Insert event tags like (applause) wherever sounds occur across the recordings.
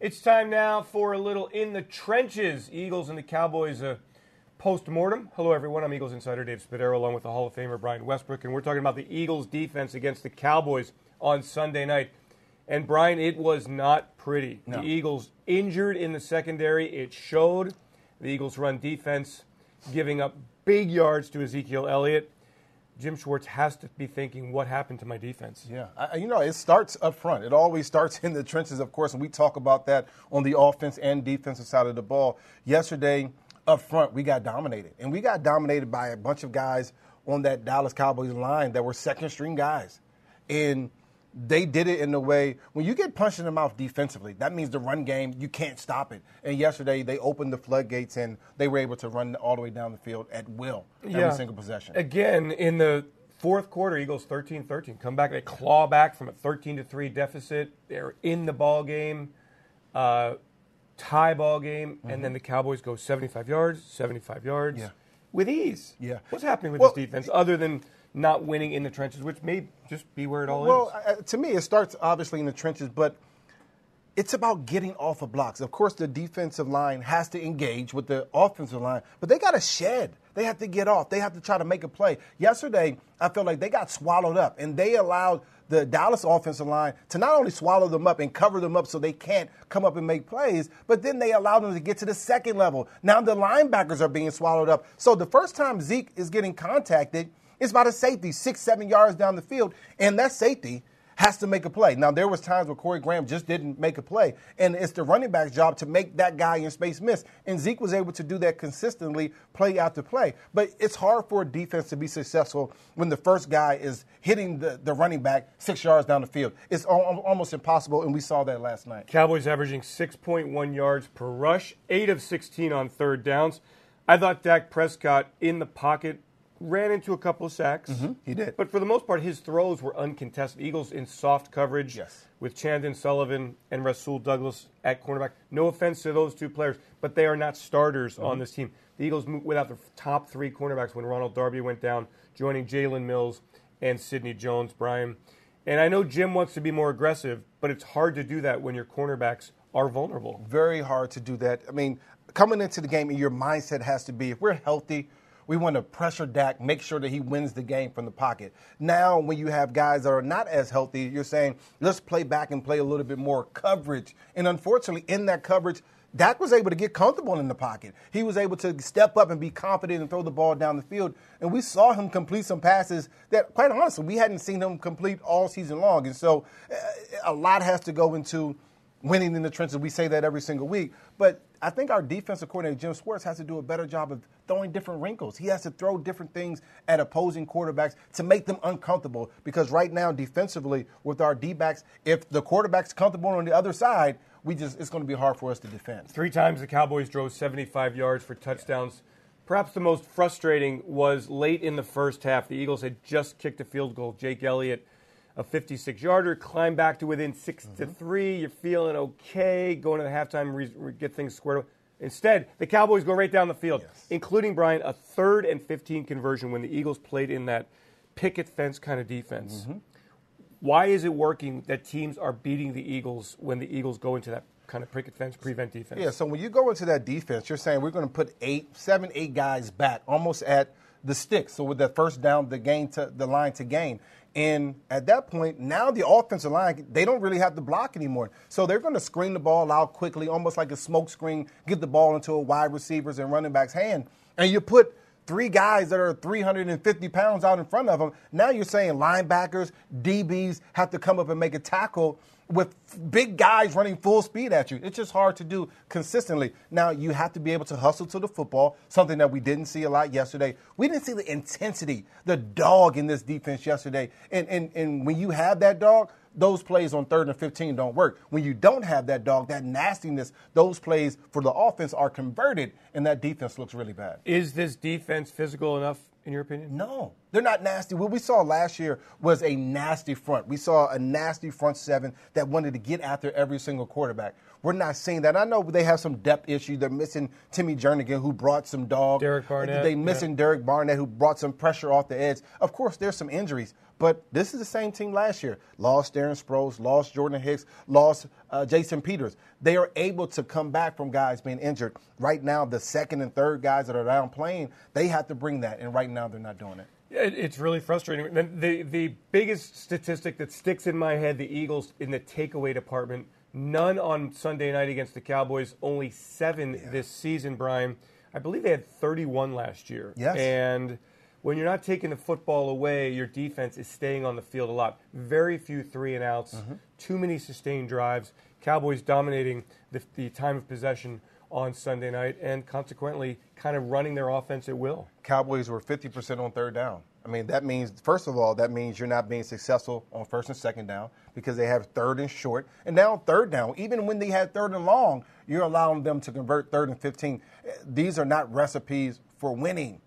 It's time now for a little in the trenches. Eagles and the Cowboys uh, post mortem. Hello, everyone. I'm Eagles insider Dave Spadaro, along with the Hall of Famer Brian Westbrook, and we're talking about the Eagles' defense against the Cowboys on Sunday night. And Brian, it was not pretty. No. The Eagles injured in the secondary. It showed. The Eagles' run defense giving up big yards to Ezekiel Elliott. Jim Schwartz has to be thinking, what happened to my defense? Yeah, I, you know, it starts up front. It always (laughs) starts in the trenches, of course, and we talk about that on the offense and defensive side of the ball. Yesterday, up front, we got dominated, and we got dominated by a bunch of guys on that Dallas Cowboys line that were second string guys, and they did it in a way when you get punched in the mouth defensively, that means the run game, you can't stop it. And yesterday, they opened the floodgates and they were able to run all the way down the field at will every single possession. Again, in the fourth quarter, Eagles 13 13. Come back, they claw back from a 13 to 3 deficit. They're in the ball game, uh, tie ball game, and then the Cowboys go 75 yards, 75 yards Mm-hmm. Yeah. with ease. Yeah. What's happening with Well, this defense other than not winning in the trenches, which may just be where it all Well, is? uh, to me, it starts obviously in the trenches, but it's about getting off of blocks. Of course, the defensive line has to engage with the offensive line, but they got to shed. They have to get off. They have to try to make a play. Yesterday, I felt like they got swallowed up, and they allowed the Dallas offensive line to not only swallow them up and cover them up so they can't come up and make plays, but then they allowed them to get to the second level. Now the linebackers are being swallowed up. So the first time Zeke is getting contacted, it's about a safety, six, seven yards down the field, and that safety has to make a play. Now there was times where Corey Graham just didn't make a play, and it's the running back's job to make that guy in space miss. And Zeke was able to do that consistently, play after play. But it's hard for a defense to be successful when the first guy is hitting the, the running back six yards down the field. It's al- almost impossible, and we saw that last night. Cowboys averaging 6.1 yards per rush, 8 of 16 on third downs. I thought Dak Prescott in the pocket ran into a couple of sacks. Mm-hmm. he did. But for the most part, his throws were uncontested. Eagles in soft coverage Yes. with Chandon Sullivan and Rasul Douglas at cornerback. No offense to those two players, but they are not starters on Mm-hmm. this team. The Eagles moved without the top three cornerbacks when Ronald Darby went down, joining Jalen Mills and Sidney Jones, Brian. And I know Jim wants to be more aggressive, but it's hard to do that when your cornerbacks are vulnerable. very hard to do that. I mean, coming into the game, your mindset has to be if we're healthy, we want to pressure Dak, make sure that he wins the game from the pocket. Now, when you have guys that are not as healthy, you're saying, let's play back and play a little bit more coverage. And unfortunately, in that coverage, Dak was able to get comfortable in the pocket. He was able to step up and be confident and throw the ball down the field. And we saw him complete some passes that, quite honestly, we hadn't seen him complete all season long. And so uh, a lot has to go into winning in the trenches. We say that every single week. But I think our defensive coordinator, Jim Schwartz, has to do a better job of throwing different wrinkles. He has to throw different things at opposing quarterbacks to make them uncomfortable. Because right now, defensively, with our D backs, if the quarterback's comfortable on the other side, we just it's going to be hard for us to defend. Three times the Cowboys drove 75 yards for touchdowns. Perhaps the most frustrating was late in the first half. The Eagles had just kicked a field goal. Jake Elliott, a 56 yarder, climb back to within 6 to Mm-hmm. 3. You're feeling okay, going to the halftime, re- re- get things squared away. Instead, the Cowboys go right down the field, Yes. including Brian, a third and 15 conversion when the Eagles played in that picket fence kind of defense. Mm-hmm. Why is it working that teams are beating the Eagles when the Eagles go into that kind of picket fence prevent defense? Yeah, so when you go into that defense, you're saying we're going to put eight, seven, eight guys back, almost at the stick. So with that first down, the gain to the line to gain. And at that point, now the offensive line, they don't really have to block anymore. So they're going to screen the ball out quickly, almost like a smoke screen, get the ball into a wide receiver's and running back's hand. And you put three guys that are 350 pounds out in front of them. Now you're saying linebackers, DBs have to come up and make a tackle with big guys running full speed at you. It's just hard to do consistently. Now you have to be able to hustle to the football, something that we didn't see a lot yesterday. We didn't see the intensity, the dog in this defense yesterday. And and, and when you have that dog, those plays on third and 15 don't work. When you don't have that dog, that nastiness, those plays for the offense are converted, and that defense looks really bad. Is this defense physical enough, in your opinion? No, They're not nasty. What we saw last year was a nasty front. We saw a nasty front seven that wanted to get after every single quarterback. We're not seeing that. I know they have some depth issues. They're missing Timmy Jernigan, who brought some dog. Derek Barnett. They missing yeah. Derek Barnett, who brought some pressure off the edge. Of course, there's some injuries, but this is the same team last year. Lost Darren Sproles, lost Jordan Hicks, lost uh, Jason Peters. They are able to come back from guys being injured. Right now, the second and third guys that are down playing, they have to bring that, and right now they're not doing it. It, it's really frustrating. The, the, the biggest statistic that sticks in my head: the Eagles in the takeaway department. None on Sunday night against the Cowboys. Only seven yeah. this season, Brian. I believe they had 31 last year. Yes. And when you're not taking the football away, your defense is staying on the field a lot. Very few three and outs, mm-hmm. too many sustained drives. Cowboys dominating the, the time of possession on Sunday night and consequently kind of running their offense at will. Cowboys were 50% on third down. I mean, that means, first of all, that means you're not being successful on first and second down because they have third and short. And now third down, even when they had third and long, you're allowing them to convert third and 15. These are not recipes for winning.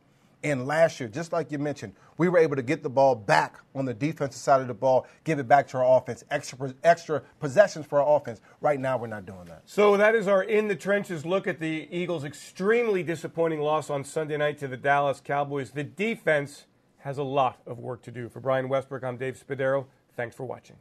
And last year, just like you mentioned, we were able to get the ball back on the defensive side of the ball, give it back to our offense, extra extra possessions for our offense. Right now, we're not doing that. So that is our in the trenches look at the Eagles' extremely disappointing loss on Sunday night to the Dallas Cowboys. The defense has a lot of work to do. For Brian Westbrook, I'm Dave Spadaro. Thanks for watching.